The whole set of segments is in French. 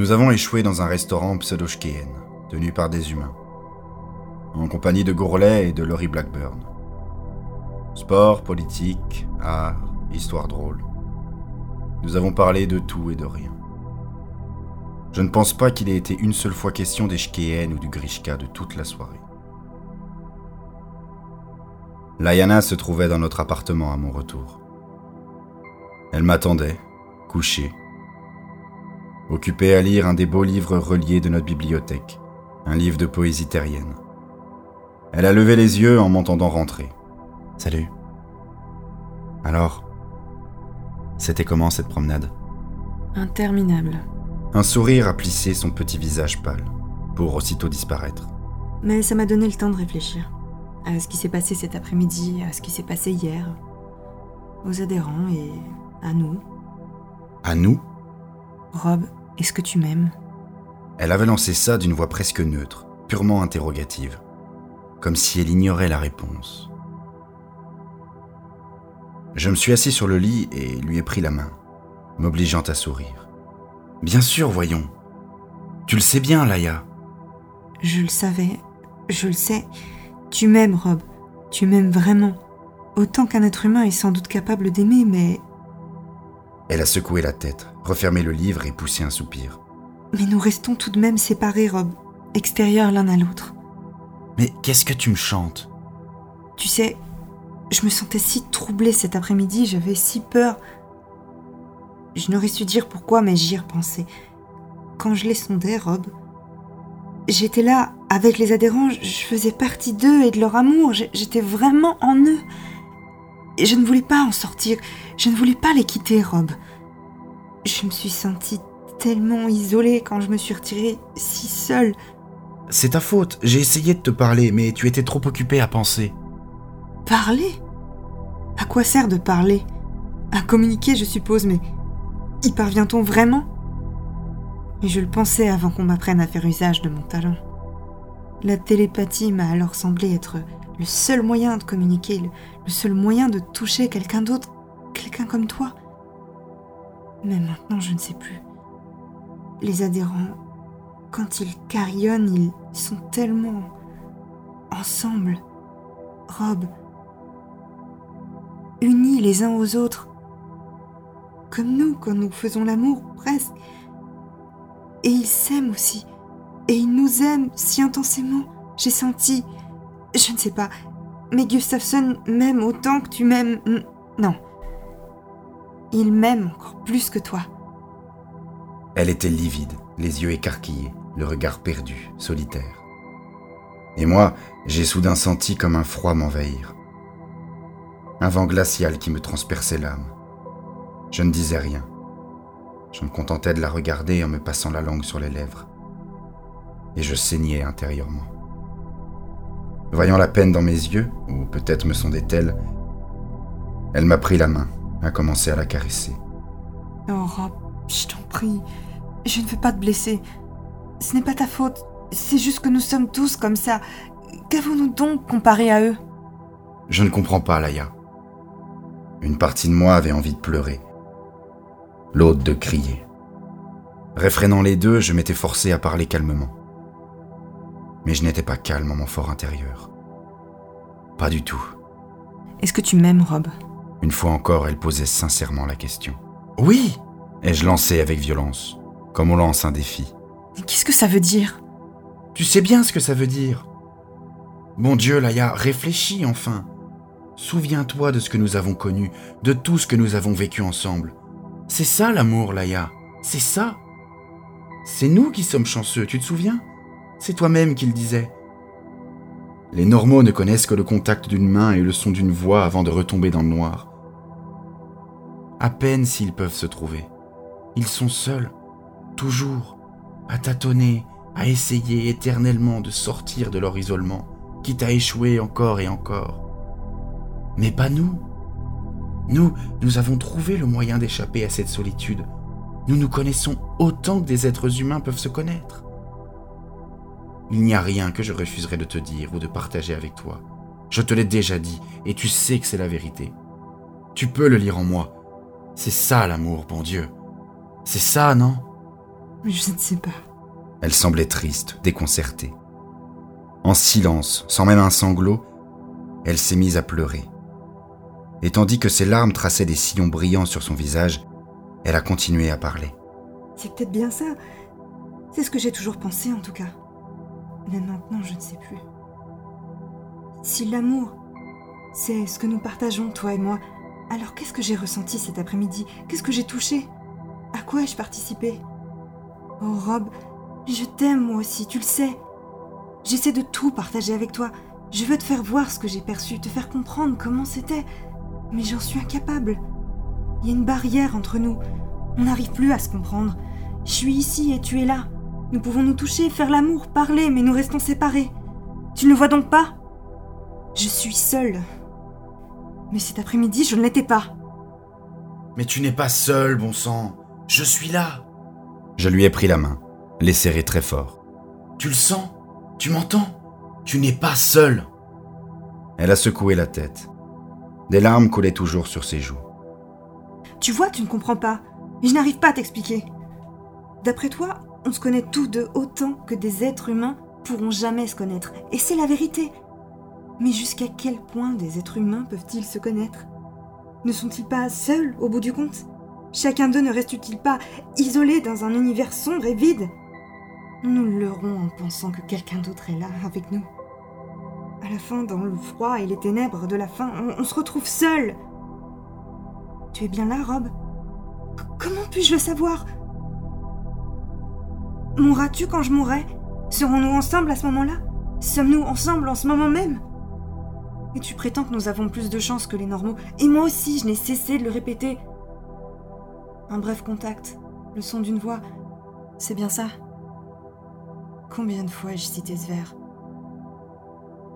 Nous avons échoué dans un restaurant pseudo tenu par des humains, en compagnie de Gourlet et de Laurie Blackburn. Sport, politique, art, histoire drôle. Nous avons parlé de tout et de rien. Je ne pense pas qu'il ait été une seule fois question des ou du Grishka de toute la soirée. Layana se trouvait dans notre appartement à mon retour. Elle m'attendait, couchée, occupée à lire un des beaux livres reliés de notre bibliothèque, un livre de poésie terrienne. Elle a levé les yeux en m'entendant rentrer. Salut. Alors, c'était comment cette promenade? Interminable. Un sourire a plissé son petit visage pâle, pour aussitôt disparaître. Mais ça m'a donné le temps de réfléchir à ce qui s'est passé cet après-midi, à ce qui s'est passé hier, aux adhérents et à nous. À nous? Rob, est-ce que tu m'aimes? Elle avait lancé ça d'une voix presque neutre, purement interrogative, comme si elle ignorait la réponse. Je me suis assis sur le lit et lui ai pris la main, m'obligeant à sourire. Bien sûr, voyons. Tu le sais bien, Laïa. Je le savais, je le sais. Tu m'aimes, Rob. Tu m'aimes vraiment. Autant qu'un être humain est sans doute capable d'aimer, mais... Elle a secoué la tête, refermé le livre et poussé un soupir. Mais nous restons tout de même séparés, Rob. Extérieurs l'un à l'autre. Mais qu'est-ce que tu me chantes? Tu sais, je me sentais si troublée cet après-midi, j'avais si peur. Je n'aurais su dire pourquoi, mais j'y repensais. Quand je les sondais, Rob, j'étais là avec les adhérents, je faisais partie d'eux et de leur amour, j'étais vraiment en eux. Et je ne voulais pas en sortir, je ne voulais pas les quitter, Rob. Je me suis sentie tellement isolée quand je me suis retirée si seule. C'est ta faute, j'ai essayé de te parler, mais tu étais trop occupée à penser. Parler? À quoi sert de parler? À communiquer, je suppose, mais y parvient-on vraiment? Et je le pensais avant qu'on m'apprenne à faire usage de mon talent. La télépathie m'a alors semblé être le seul moyen de communiquer, le, seul moyen de toucher quelqu'un d'autre, quelqu'un comme toi. Mais maintenant, je ne sais plus. Les adhérents, quand ils carillonnent, ils sont tellement ensemble. Rob, unis les uns aux autres, comme nous quand nous faisons l'amour, presque. Et ils s'aiment aussi, et ils nous aiment si intensément. J'ai senti, je ne sais pas, mais Gustafsson m'aime autant que tu m'aimes. Non. Il m'aime encore plus que toi. Elle était livide, les yeux écarquillés, le regard perdu, solitaire. Et moi, j'ai soudain senti comme un froid m'envahir un vent glacial qui me transperçait l'âme. Je ne disais rien. Je me contentais de la regarder en me passant la langue sur les lèvres. Et je saignais intérieurement. Voyant la peine dans mes yeux, ou peut-être me sondait-elle, elle m'a pris la main, a commencé à la caresser. Oh Rob, je t'en prie, je ne veux pas te blesser. Ce n'est pas ta faute, c'est juste que nous sommes tous comme ça. Qu'avons-nous donc comparé à eux? Je ne comprends pas, Laïa. Une partie de moi avait envie de pleurer, l'autre de crier. Réfrénant les deux, je m'étais forcé à parler calmement. Mais je n'étais pas calme en mon fort intérieur. Pas du tout. Est-ce que tu m'aimes, Rob? Une fois encore, elle posait sincèrement la question. Oui ai-je lancé avec violence, comme on lance un défi. Qu'est-ce que ça veut dire? Tu sais bien ce que ça veut dire. Mon Dieu, Laïa, réfléchis enfin. Souviens-toi de ce que nous avons connu, de tout ce que nous avons vécu ensemble. C'est ça l'amour, Laïa. C'est ça. C'est nous qui sommes chanceux, tu te souviens? C'est toi-même qui le disais. Les normaux ne connaissent que le contact d'une main et le son d'une voix avant de retomber dans le noir. À peine s'ils peuvent se trouver. Ils sont seuls, toujours, à tâtonner, à essayer éternellement de sortir de leur isolement, quitte à échouer encore et encore. Mais pas nous. Nous, nous avons trouvé le moyen d'échapper à cette solitude. Nous nous connaissons autant que des êtres humains peuvent se connaître. Il n'y a rien que je refuserais de te dire ou de partager avec toi. Je te l'ai déjà dit, et tu sais que c'est la vérité. Tu peux le lire en moi. C'est ça l'amour, bon Dieu. C'est ça, non? Je ne sais pas. Elle semblait triste, déconcertée. En silence, sans même un sanglot, elle s'est mise à pleurer. Et tandis que ses larmes traçaient des sillons brillants sur son visage, elle a continué à parler. C'est peut-être bien ça. C'est ce que j'ai toujours pensé en tout cas. Mais maintenant, je ne sais plus. Si l'amour, c'est ce que nous partageons, toi et moi, alors qu'est-ce que j'ai ressenti cet après-midi? Qu'est-ce que j'ai touché? À quoi ai-je participé? Oh Rob, je t'aime moi aussi, tu le sais. J'essaie de tout partager avec toi. Je veux te faire voir ce que j'ai perçu, te faire comprendre comment c'était. Mais j'en suis incapable. Il y a une barrière entre nous. On n'arrive plus à se comprendre. Je suis ici et tu es là. Nous pouvons nous toucher, faire l'amour, parler, mais nous restons séparés. Tu ne vois donc pas? Je suis seule. Mais cet après-midi, je ne l'étais pas. Mais tu n'es pas seule, bon sang. Je suis là. Je lui ai pris la main, les serré très fort. Tu le sens? Tu m'entends? Tu n'es pas seule. Elle a secoué la tête. Des larmes coulaient toujours sur ses joues. Tu vois, tu ne comprends pas. Je n'arrive pas à t'expliquer. D'après toi, on se connaît tous deux autant que des êtres humains pourront jamais se connaître. Et c'est la vérité. Mais jusqu'à quel point des êtres humains peuvent-ils se connaître? Ne sont-ils pas seuls au bout du compte? Chacun d'eux ne reste-t-il pas isolé dans un univers sombre et vide? Nous leurrons en pensant que quelqu'un d'autre est là avec nous. À la fin, dans le froid et les ténèbres de la fin, on, se retrouve seul. Tu es bien là, Rob? Comment puis-je le savoir? Mourras-tu quand je mourrai? Serons-nous ensemble à ce moment-là? Sommes-nous ensemble en ce moment même? Et tu prétends que nous avons plus de chance que les normaux. Et moi aussi, je n'ai cessé de le répéter. Un bref contact, le son d'une voix, c'est bien ça Combien de fois ai-je cité ce vers?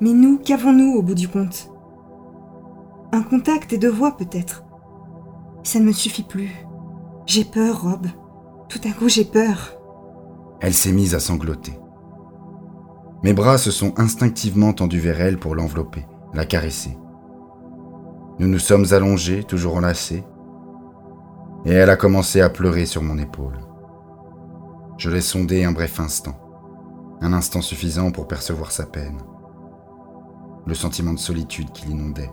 Mais nous, qu'avons-nous au bout du compte? Un contact et deux voix peut-être. Ça ne me suffit plus. J'ai peur, Rob. Tout à coup, j'ai peur. Elle s'est mise à sangloter. Mes bras se sont instinctivement tendus vers elle pour l'envelopper, la caresser. Nous nous sommes allongés, toujours enlacés, et elle a commencé à pleurer sur mon épaule. Je l'ai sondée un bref instant, un instant suffisant pour percevoir sa peine, le sentiment de solitude qui l'inondait,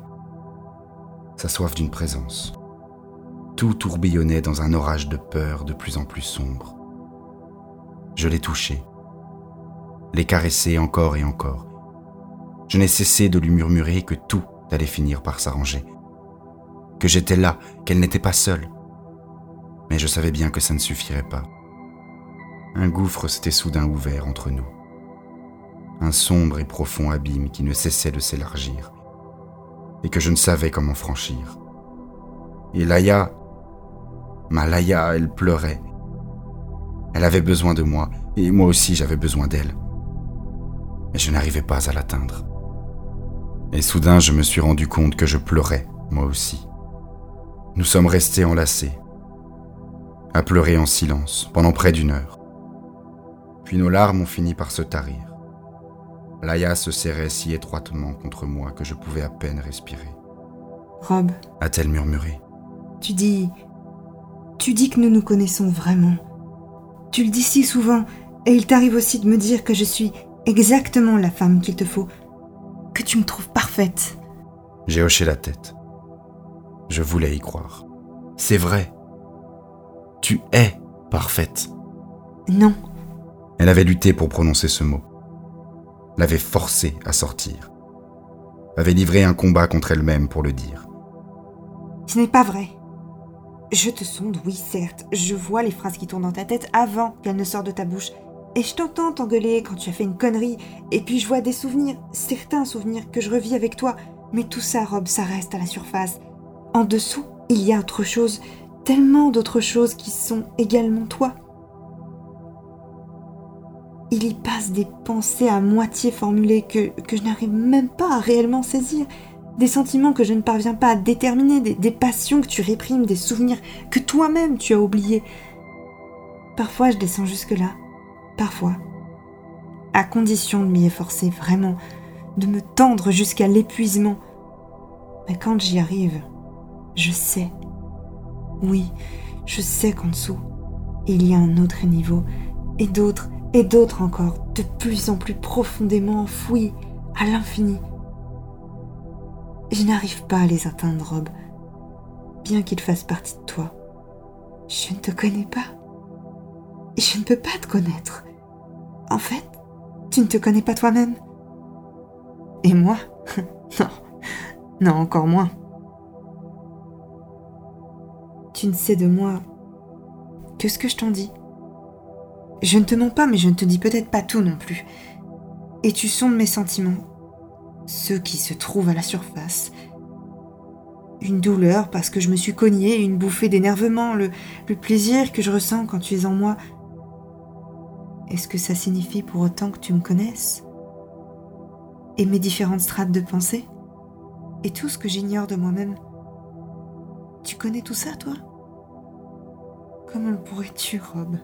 sa soif d'une présence. Tout tourbillonnait dans un orage de peur de plus en plus sombre. Je l'ai touché, l'ai caressé encore et encore. Je n'ai cessé de lui murmurer que tout allait finir par s'arranger, que j'étais là, qu'elle n'était pas seule. Mais je savais bien que ça ne suffirait pas. Un gouffre s'était soudain ouvert entre nous. Un sombre et profond abîme qui ne cessait de s'élargir et que je ne savais comment franchir. Et Laïa, ma Laïa, elle pleurait, elle avait besoin de moi, et moi aussi j'avais besoin d'elle. Mais je n'arrivais pas à l'atteindre. Et soudain je me suis rendu compte que je pleurais, moi aussi. Nous sommes restés enlacés, à pleurer en silence pendant près d'une heure. Puis nos larmes ont fini par se tarir. Laïa se serrait si étroitement contre moi que je pouvais à peine respirer. Rob, a-t-elle murmuré. Tu dis. Tu dis que nous nous connaissons vraiment. Tu le dis si souvent, et il t'arrive aussi de me dire que je suis exactement la femme qu'il te faut, que tu me trouves parfaite. J'ai hoché la tête. Je voulais y croire. C'est vrai. Tu es parfaite. Non. Elle avait lutté pour prononcer ce mot. L'avait forcé à sortir. Avait livré un combat contre elle-même pour le dire. Ce n'est pas vrai. Je te sonde, oui, certes. Je vois les phrases qui tournent dans ta tête avant qu'elles ne sortent de ta bouche. Et je t'entends t'engueuler quand tu as fait une connerie. Et puis je vois des souvenirs, certains souvenirs que je revis avec toi. Mais tout ça, Rob, ça reste à la surface. En dessous, il y a autre chose. Tellement d'autres choses qui sont également toi. Il y passe des pensées à moitié formulées que, que je n'arrive même pas à réellement saisir des sentiments que je ne parviens pas à déterminer, des, passions que tu réprimes, des souvenirs que toi-même tu as oubliés. Parfois je descends jusque-là, parfois, à condition de m'y efforcer vraiment, de me tendre jusqu'à l'épuisement. Mais quand j'y arrive, je sais, oui, je sais qu'en dessous, il y a un autre niveau, et d'autres, et d'autres encore, de plus en plus profondément enfouis, à l'infini. Je n'arrive pas à les atteindre, Rob, bien qu'ils fassent partie de toi. Je ne te connais pas. Je ne peux pas te connaître. En fait, tu ne te connais pas toi-même. Et moi? Non, non, encore moins. Tu ne sais de moi que ce que je t'en dis. Je ne te mens pas, mais je ne te dis peut-être pas tout non plus. Et tu sondes mes sentiments, ceux qui se trouvent à la surface. Une douleur parce que je me suis cognée, une bouffée d'énervement, le plaisir que je ressens quand tu es en moi. Est-ce que ça signifie pour autant que tu me connaisses Et mes différentes strates de pensée Et tout ce que j'ignore de moi-même Tu connais tout ça, toi? Comment le pourrais-tu, Rob?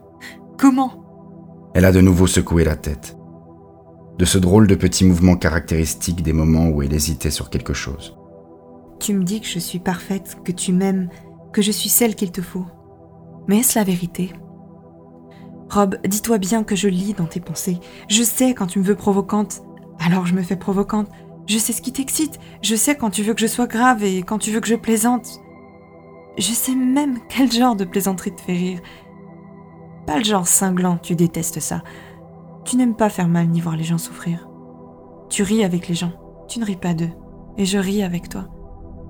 Comment? Elle a de nouveau secoué la tête. De ce drôle de petit mouvement caractéristique des moments où elle hésitait sur quelque chose. Tu me dis que je suis parfaite, que tu m'aimes, que je suis celle qu'il te faut. Mais est-ce la vérité? Rob, dis-toi bien que je lis dans tes pensées. Je sais quand tu me veux provocante, alors je me fais provocante. Je sais ce qui t'excite. Je sais quand tu veux que je sois grave et quand tu veux que je plaisante. Je sais même quel genre de plaisanterie te fait rire. Pas le genre cinglant, tu détestes ça. Tu n'aimes pas faire mal ni voir les gens souffrir. Tu ris avec les gens, tu ne ris pas d'eux. Et je ris avec toi.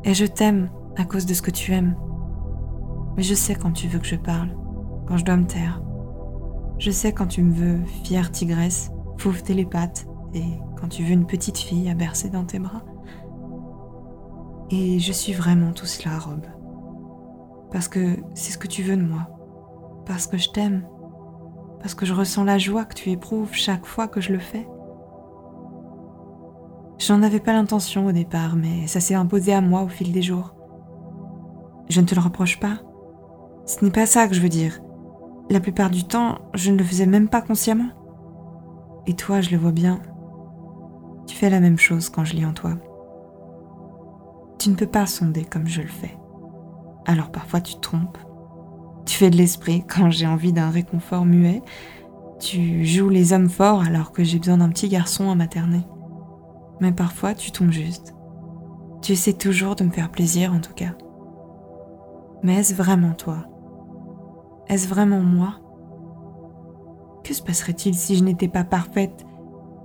Et je t'aime à cause de ce que tu aimes. Mais je sais quand tu veux que je parle, quand je dois me taire. Je sais quand tu me veux fière tigresse, fauve télépathe, et quand tu veux une petite fille à bercer dans tes bras. Et je suis vraiment tout cela, Rob. Parce que c'est ce que tu veux de moi. Parce que je t'aime. Parce que je ressens la joie que tu éprouves chaque fois que je le fais. J'en avais pas l'intention au départ, mais ça s'est imposé à moi au fil des jours. Je ne te le reproche pas. Ce n'est pas ça que je veux dire. La plupart du temps, je ne le faisais même pas consciemment. Et toi, je le vois bien. Tu fais la même chose quand je lis en toi. Tu ne peux pas sonder comme je le fais. Alors parfois tu te trompes. Tu fais de l'esprit quand j'ai envie d'un réconfort muet. Tu joues les hommes forts alors que j'ai besoin d'un petit garçon à materner. Mais parfois tu tombes juste. Tu essaies toujours de me faire plaisir en tout cas. Mais est-ce vraiment toi est-ce vraiment moi? Que se passerait-il si je n'étais pas parfaite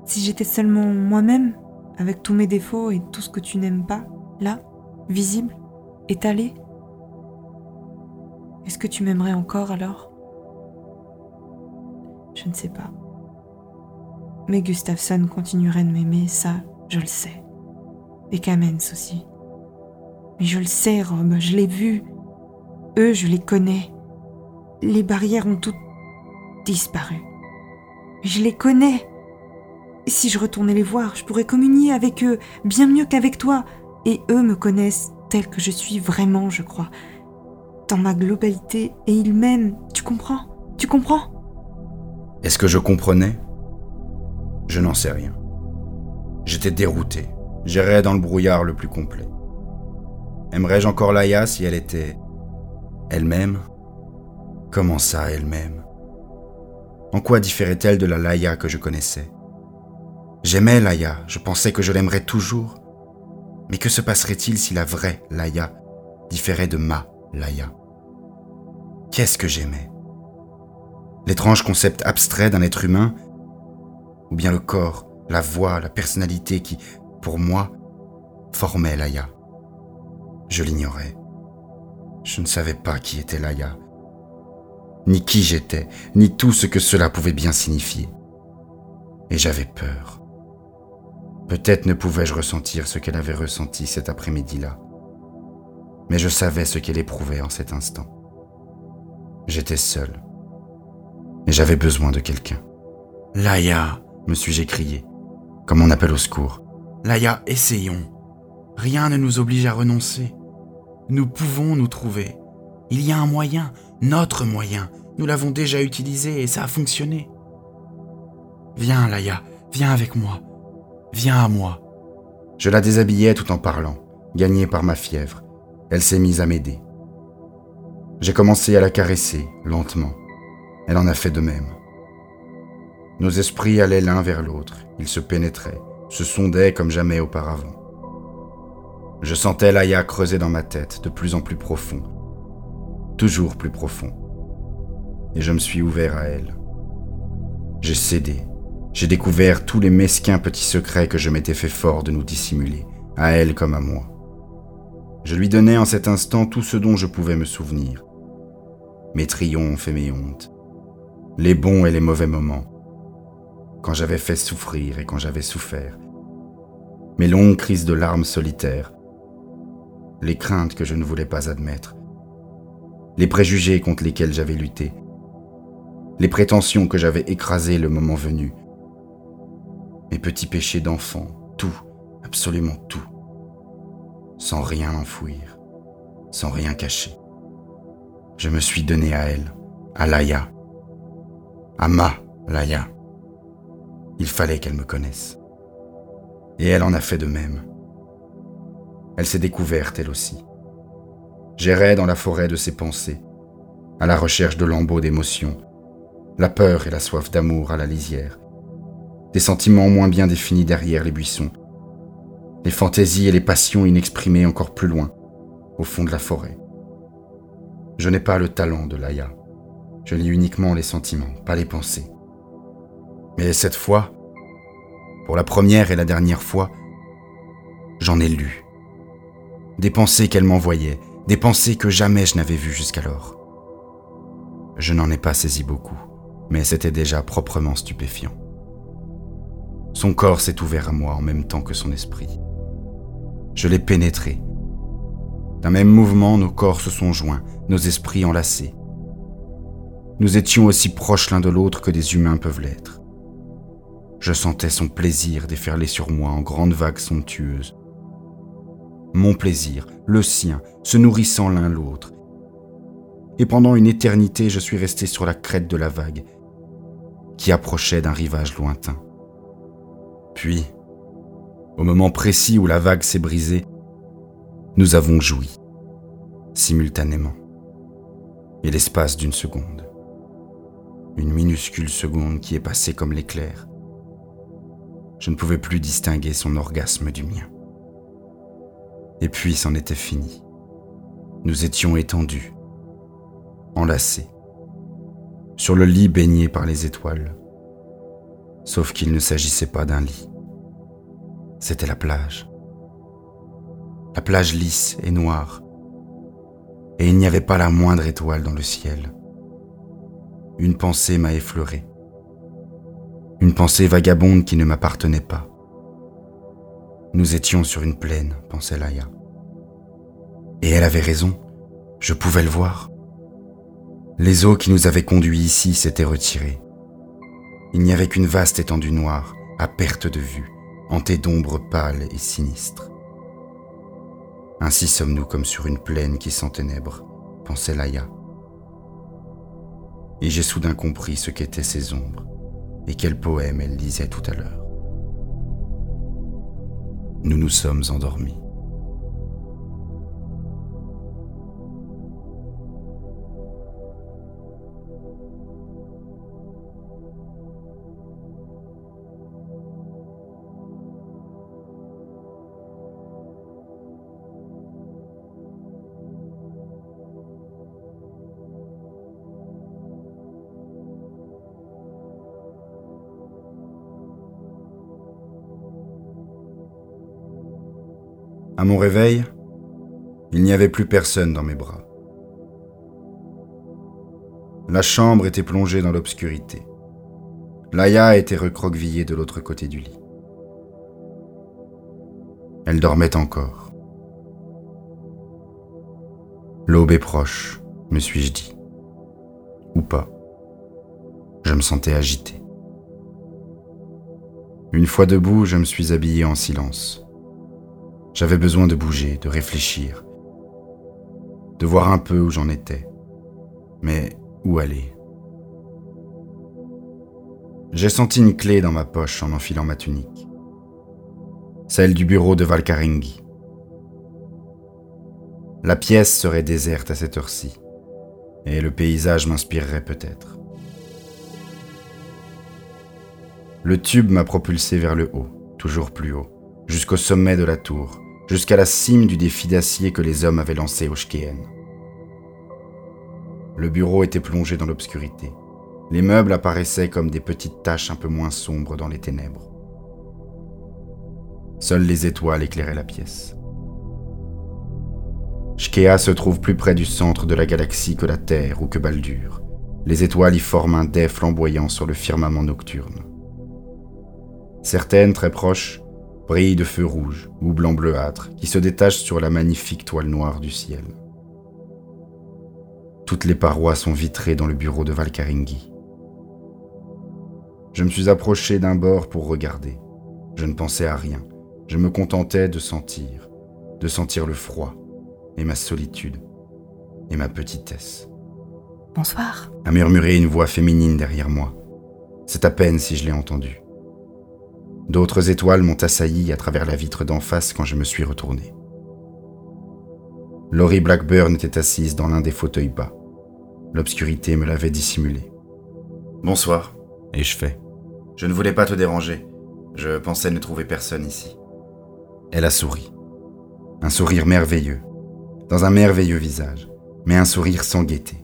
Si j'étais seulement moi-même, avec tous mes défauts et tout ce que tu n'aimes pas, là, visible, étalé? Est-ce que tu m'aimerais encore alors? Je ne sais pas. Mais Gustafsson continuerait de m'aimer, ça, je le sais. Et Kamens aussi. Mais je le sais, Rob, je l'ai vu. Eux, je les connais les barrières ont toutes disparu. Je les connais. Si je retournais les voir, je pourrais communier avec eux bien mieux qu'avec toi, et eux me connaissent tel que je suis vraiment, je crois, dans ma globalité, et ils m'aiment, tu comprends? Tu comprends? Est-ce que je comprenais? Je n'en sais rien. J'étais dérouté, j'irais dans le brouillard le plus complet. Aimerais-je encore Laïa si elle était elle-même? Comment ça, elle-même. En quoi différait-elle de la Laïa que je connaissais? J'aimais Laïa, je pensais que je l'aimerais toujours. Mais que se passerait-il si la vraie Laïa différait de ma Laïa? Qu'est-ce que j'aimais? L'étrange concept abstrait d'un être humain Ou bien le corps, la voix, la personnalité qui, pour moi, formait Laïa. Je l'ignorais. Je ne savais pas qui était Laïa ni qui j'étais, ni tout ce que cela pouvait bien signifier. Et j'avais peur. Peut-être ne pouvais-je ressentir ce qu'elle avait ressenti cet après-midi-là, mais je savais ce qu'elle éprouvait en cet instant. J'étais seul, et j'avais besoin de quelqu'un. Laïa, me suis-je écrié, comme on appelle au secours. Laïa, essayons. Rien ne nous oblige à renoncer. Nous pouvons nous trouver. Il y a un moyen, notre moyen. Nous l'avons déjà utilisé et ça a fonctionné. Viens, Laïa, viens avec moi. Viens à moi. Je la déshabillais tout en parlant, gagnée par ma fièvre. Elle s'est mise à m'aider. J'ai commencé à la caresser, lentement. Elle en a fait de même. Nos esprits allaient l'un vers l'autre, ils se pénétraient, se sondaient comme jamais auparavant. Je sentais Laïa creuser dans ma tête, de plus en plus profond, toujours plus profond. Et je me suis ouvert à elle. J'ai cédé. J'ai découvert tous les mesquins petits secrets que je m'étais fait fort de nous dissimuler, à elle comme à moi. Je lui donnais en cet instant tout ce dont je pouvais me souvenir. Mes triomphes et mes hontes, les bons et les mauvais moments, quand j'avais fait souffrir et quand j'avais souffert, mes longues crises de larmes solitaires, les craintes que je ne voulais pas admettre, les préjugés contre lesquels j'avais lutté, les prétentions que j'avais écrasées le moment venu, mes petits péchés d'enfant, tout, absolument tout, sans rien enfouir, sans rien cacher. Je me suis donné à elle, à Laïa, à ma Laïa. Il fallait qu'elle me connaisse. Et elle en a fait de même. Elle s'est découverte, elle aussi. J'errais dans la forêt de ses pensées, à la recherche de lambeaux d'émotions, la peur et la soif d'amour à la lisière, des sentiments moins bien définis derrière les buissons, les fantaisies et les passions inexprimées encore plus loin, au fond de la forêt. Je n'ai pas le talent de Laïa. Je lis uniquement les sentiments, pas les pensées. Mais cette fois, pour la première et la dernière fois, j'en ai lu. Des pensées qu'elle m'envoyait, des pensées que jamais je n'avais vues jusqu'alors. Je n'en ai pas saisi beaucoup, mais c'était déjà proprement stupéfiant. Son corps s'est ouvert à moi en même temps que son esprit. Je l'ai pénétré. D'un même mouvement, nos corps se sont joints, nos esprits enlacés. Nous étions aussi proches l'un de l'autre que des humains peuvent l'être. Je sentais son plaisir déferler sur moi en grandes vagues somptueuses. Mon plaisir, le sien, se nourrissant l'un l'autre. Et pendant une éternité, je suis resté sur la crête de la vague, qui approchait d'un rivage lointain. Puis, au moment précis où la vague s'est brisée, nous avons joui, simultanément, et l'espace d'une seconde. Une minuscule seconde qui est passée comme l'éclair, je ne pouvais plus distinguer son orgasme du mien. Et puis c'en était fini. Nous étions étendus, enlacés, sur le lit baigné par les étoiles. Sauf qu'il ne s'agissait pas d'un lit. C'était la plage. La plage lisse et noire. Et il n'y avait pas la moindre étoile dans le ciel. Une pensée m'a effleuré une pensée vagabonde qui ne m'appartenait pas. Nous étions sur une plaine, pensait Laïa. Et elle avait raison, je pouvais le voir. Les eaux qui nous avaient conduits ici s'étaient retirées. Il n'y avait qu'une vaste étendue noire, à perte de vue, hantée d'ombres pâles et sinistres. Ainsi sommes-nous comme sur une plaine qui s'enténèbre, pensait Laïa. Et j'ai soudain compris ce qu'étaient ces ombres et quel poème elle lisait tout à l'heure. Nous nous sommes endormis. À mon réveil, il n'y avait plus personne dans mes bras. La chambre était plongée dans l'obscurité. Laïa était recroquevillée de l'autre côté du lit. Elle dormait encore. L'aube est proche, me suis-je dit. Ou pas. Je me sentais agité. Une fois debout, je me suis habillé en silence. J'avais besoin de bouger, de réfléchir, de voir un peu où j'en étais. Mais où aller J'ai senti une clé dans ma poche en enfilant ma tunique. Celle du bureau de Valkaringi. La pièce serait déserte à cette heure-ci, et le paysage m'inspirerait peut-être. Le tube m'a propulsé vers le haut, toujours plus haut, jusqu'au sommet de la tour, jusqu'à la cime du défi d'acier que les hommes avaient lancé au Shkeen. Le bureau était plongé dans l'obscurité. Les meubles apparaissaient comme des petites taches un peu moins sombres dans les ténèbres. Seules les étoiles éclairaient la pièce. Shkea se trouve plus près du centre de la galaxie que la Terre ou que Baldur. Les étoiles y forment un dais flamboyant sur le firmament nocturne. Certaines, très proches, brillent de feux rouges ou blanc bleuâtre qui se détachent sur la magnifique toile noire du ciel. Toutes les parois sont vitrées dans le bureau de Valkaringi. Je me suis approché d'un bord pour regarder. Je ne pensais à rien. Je me contentais de sentir, de sentir le froid, et ma solitude, et ma petitesse. Bonsoir. A murmuré une voix féminine derrière moi. C'est à peine si je l'ai entendu. D'autres étoiles m'ont assailli à travers la vitre d'en face quand je me suis retourné. Laurie Blackburn était assise dans l'un des fauteuils bas. L'obscurité me l'avait dissimulé. Bonsoir, ai-je fait. Je ne voulais pas te déranger. Je pensais ne trouver personne ici. Elle a souri. Un sourire merveilleux, dans un merveilleux visage, mais un sourire sans gaieté.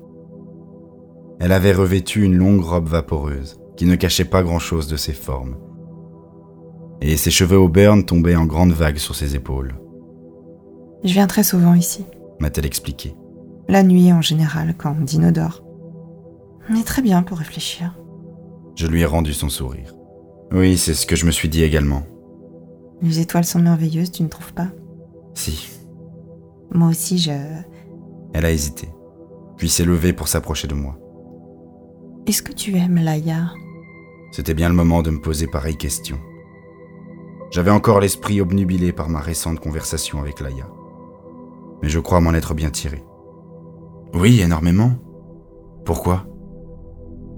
Elle avait revêtu une longue robe vaporeuse, qui ne cachait pas grand-chose de ses formes, et ses cheveux au burn tombaient en grandes vagues sur ses épaules. Je viens très souvent ici. M'a-t-elle expliqué. La nuit en général, quand Dino dort. Mais très bien pour réfléchir. Je lui ai rendu son sourire. Oui, c'est ce que je me suis dit également. Les étoiles sont merveilleuses, tu ne trouves pas? Si. Moi aussi, je... Elle a hésité, puis s'est levée pour s'approcher de moi. Est-ce que tu aimes Laïa? C'était bien le moment de me poser pareille question. J'avais encore l'esprit obnubilé par ma récente conversation avec Laïa. Mais je crois m'en être bien tiré. Oui, énormément. Pourquoi?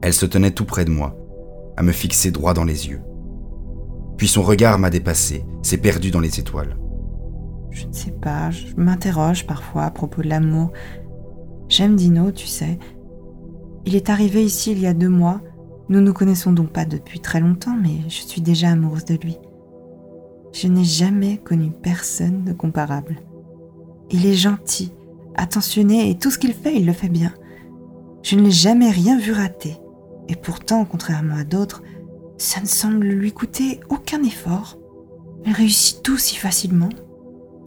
Elle se tenait tout près de moi, à me fixer droit dans les yeux. Puis son regard m'a dépassé, s'est perdu dans les étoiles. Je ne sais pas, je m'interroge parfois à propos de l'amour. J'aime Dino, tu sais. Il est arrivé ici il y a deux mois. Nous nous connaissons donc pas depuis très longtemps, mais je suis déjà amoureuse de lui. Je n'ai jamais connu personne de comparable. Il est gentil, attentionné et tout ce qu'il fait, il le fait bien. Je ne l'ai jamais rien vu rater. Et pourtant, contrairement à d'autres, ça ne semble lui coûter aucun effort. Il réussit tout si facilement.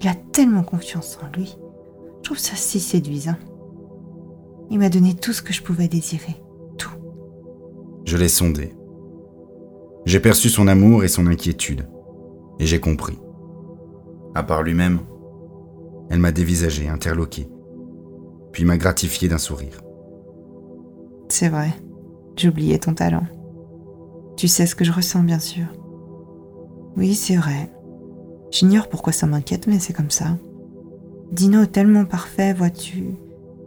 Il a tellement confiance en lui. Je trouve ça si séduisant. Il m'a donné tout ce que je pouvais désirer. Tout. Je l'ai sondé. J'ai perçu son amour et son inquiétude et j'ai compris. À part lui-même, elle m'a dévisagé, interloqué, puis m'a gratifié d'un sourire. C'est vrai, j'oubliais ton talent. Tu sais ce que je ressens, bien sûr. Oui, c'est vrai. J'ignore pourquoi ça m'inquiète, mais c'est comme ça. Dino est tellement parfait, vois-tu.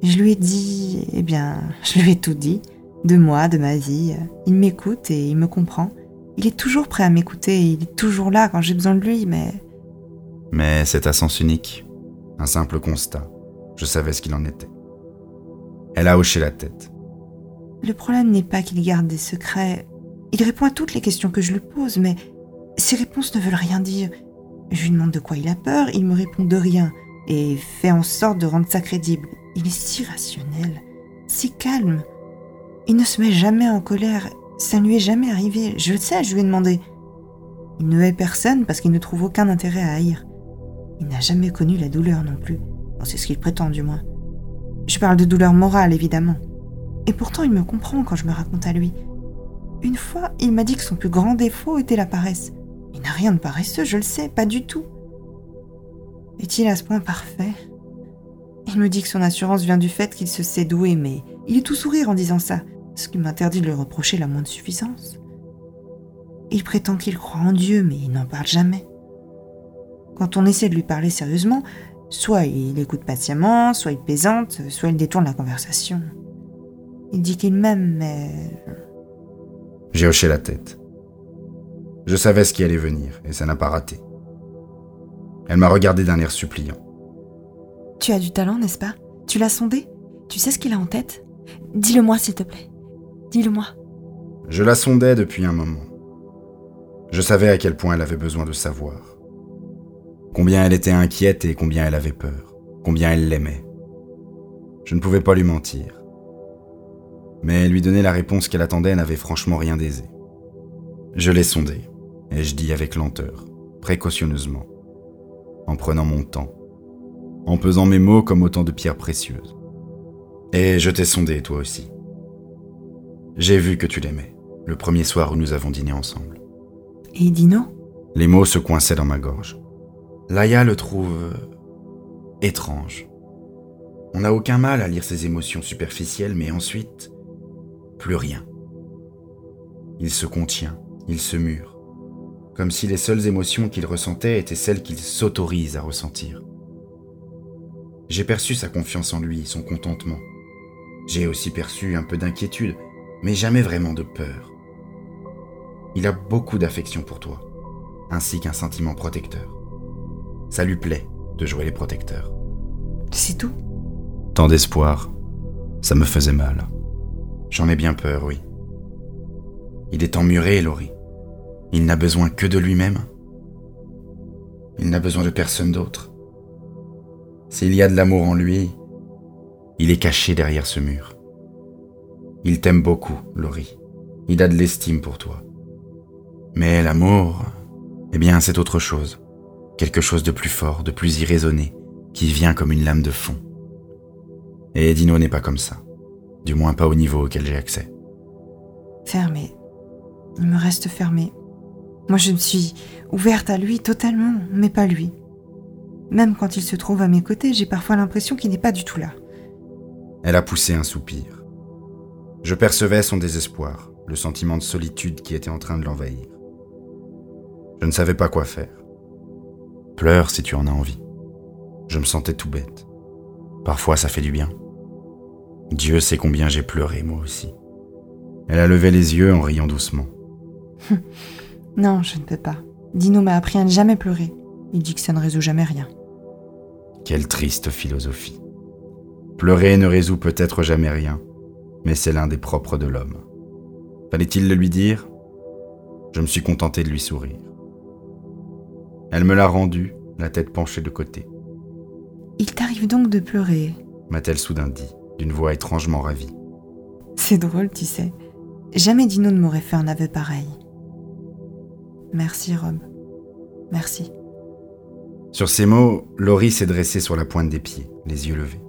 Je lui ai dit, eh bien, je lui ai tout dit, de moi, de ma vie. Il m'écoute et il me comprend. Il est toujours prêt à m'écouter, il est toujours là quand j'ai besoin de lui, mais... Mais c'est à sens unique, un simple constat. Je savais ce qu'il en était. Elle a hoché la tête. Le problème n'est pas qu'il garde des secrets. Il répond à toutes les questions que je lui pose, mais ses réponses ne veulent rien dire. Je lui demande de quoi il a peur, il me répond de rien, et fait en sorte de rendre ça crédible. Il est si rationnel, si calme. Il ne se met jamais en colère, ça ne lui est jamais arrivé, je le sais, je lui ai demandé. Il ne hait personne parce qu'il ne trouve aucun intérêt à haïr. Il n'a jamais connu la douleur non plus. c'est ce qu'il prétend du moins. Je parle de douleur morale, évidemment. Et pourtant, il me comprend quand je me raconte à lui. Une fois, il m'a dit que son plus grand défaut était la paresse. Il n'a rien de paresseux, je le sais, pas du tout. Est-il à ce point parfait? Il me dit que son assurance vient du fait qu'il se sait doué, mais il est tout sourire en disant ça ce qui m'interdit de lui reprocher la moindre suffisance. Il prétend qu'il croit en Dieu, mais il n'en parle jamais. Quand on essaie de lui parler sérieusement, soit il écoute patiemment, soit il plaisante, soit il détourne la conversation. Il dit qu'il m'aime, mais... J'ai hoché la tête. Je savais ce qui allait venir, et ça n'a pas raté. Elle m'a regardé d'un air suppliant. Tu as du talent, n'est-ce pas? Tu l'as sondé? Tu sais ce qu'il a en tête? Dis-le-moi, s'il te plaît. Dis-le-moi. Je la sondais depuis un moment. Je savais à quel point elle avait besoin de savoir. Combien elle était inquiète et combien elle avait peur. Combien elle l'aimait. Je ne pouvais pas lui mentir. Mais lui donner la réponse qu'elle attendait n'avait franchement rien d'aisé. Je l'ai sondé, et je dis avec lenteur, précautionneusement, en prenant mon temps, en pesant mes mots comme autant de pierres précieuses. Et je t'ai sondé, toi aussi. J'ai vu que tu l'aimais, le premier soir où nous avons dîné ensemble. Et il dit non Les mots se coinçaient dans ma gorge. Laïa le trouve euh, étrange. On n'a aucun mal à lire ses émotions superficielles, mais ensuite, plus rien. Il se contient, il se mure, comme si les seules émotions qu'il ressentait étaient celles qu'il s'autorise à ressentir. J'ai perçu sa confiance en lui, son contentement. J'ai aussi perçu un peu d'inquiétude, mais jamais vraiment de peur. Il a beaucoup d'affection pour toi, ainsi qu'un sentiment protecteur. Ça lui plaît de jouer les protecteurs. C'est tout? Tant d'espoir, ça me faisait mal. J'en ai bien peur, oui. Il est emmuré, Laurie. Il n'a besoin que de lui-même. Il n'a besoin de personne d'autre. S'il y a de l'amour en lui, il est caché derrière ce mur. Il t'aime beaucoup, Laurie. Il a de l'estime pour toi. Mais l'amour, eh bien, c'est autre chose. Quelque chose de plus fort, de plus irraisonné, qui vient comme une lame de fond. Et Dino n'est pas comme ça. Du moins pas au niveau auquel j'ai accès. Fermé. Il me reste fermé. Moi, je me suis ouverte à lui totalement, mais pas lui. Même quand il se trouve à mes côtés, j'ai parfois l'impression qu'il n'est pas du tout là. Elle a poussé un soupir. Je percevais son désespoir, le sentiment de solitude qui était en train de l'envahir. Je ne savais pas quoi faire. Pleure si tu en as envie. Je me sentais tout bête. Parfois ça fait du bien. Dieu sait combien j'ai pleuré moi aussi. Elle a levé les yeux en riant doucement. non, je ne peux pas. Dino m'a appris à ne jamais pleurer. Il dit que ça ne résout jamais rien. Quelle triste philosophie. Pleurer ne résout peut-être jamais rien, mais c'est l'un des propres de l'homme. Fallait-il le lui dire? Je me suis contenté de lui sourire. Elle me l'a rendu, la tête penchée de côté. Il t'arrive donc de pleurer? M'a-t-elle soudain dit, d'une voix étrangement ravie. C'est drôle, tu sais. Jamais Dino ne m'aurait fait un aveu pareil. Merci, Rob. Merci. Sur ces mots, Laurie s'est dressée sur la pointe des pieds, les yeux levés.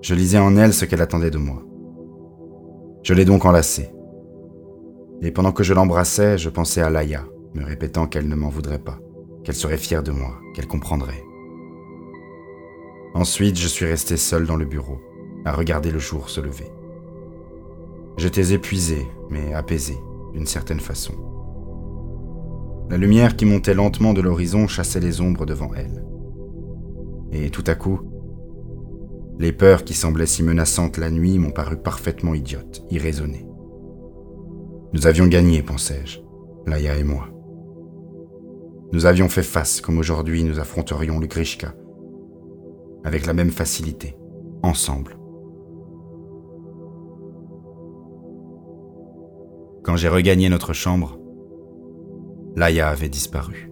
Je lisais en elle ce qu'elle attendait de moi. Je l'ai donc enlacée. Et pendant que je l'embrassais, je pensais à Laïa, me répétant qu'elle ne m'en voudrait pas, qu'elle serait fière de moi, qu'elle comprendrait. Ensuite, je suis resté seul dans le bureau, à regarder le jour se lever. J'étais épuisé, mais apaisé, d'une certaine façon. La lumière qui montait lentement de l'horizon chassait les ombres devant elle. Et tout à coup, les peurs qui semblaient si menaçantes la nuit m'ont paru parfaitement idiotes, irraisonnées. Nous avions gagné, pensais-je, Laïa et moi. Nous avions fait face comme aujourd'hui nous affronterions le Grishka, avec la même facilité, ensemble. Quand j'ai regagné notre chambre, Laïa avait disparu.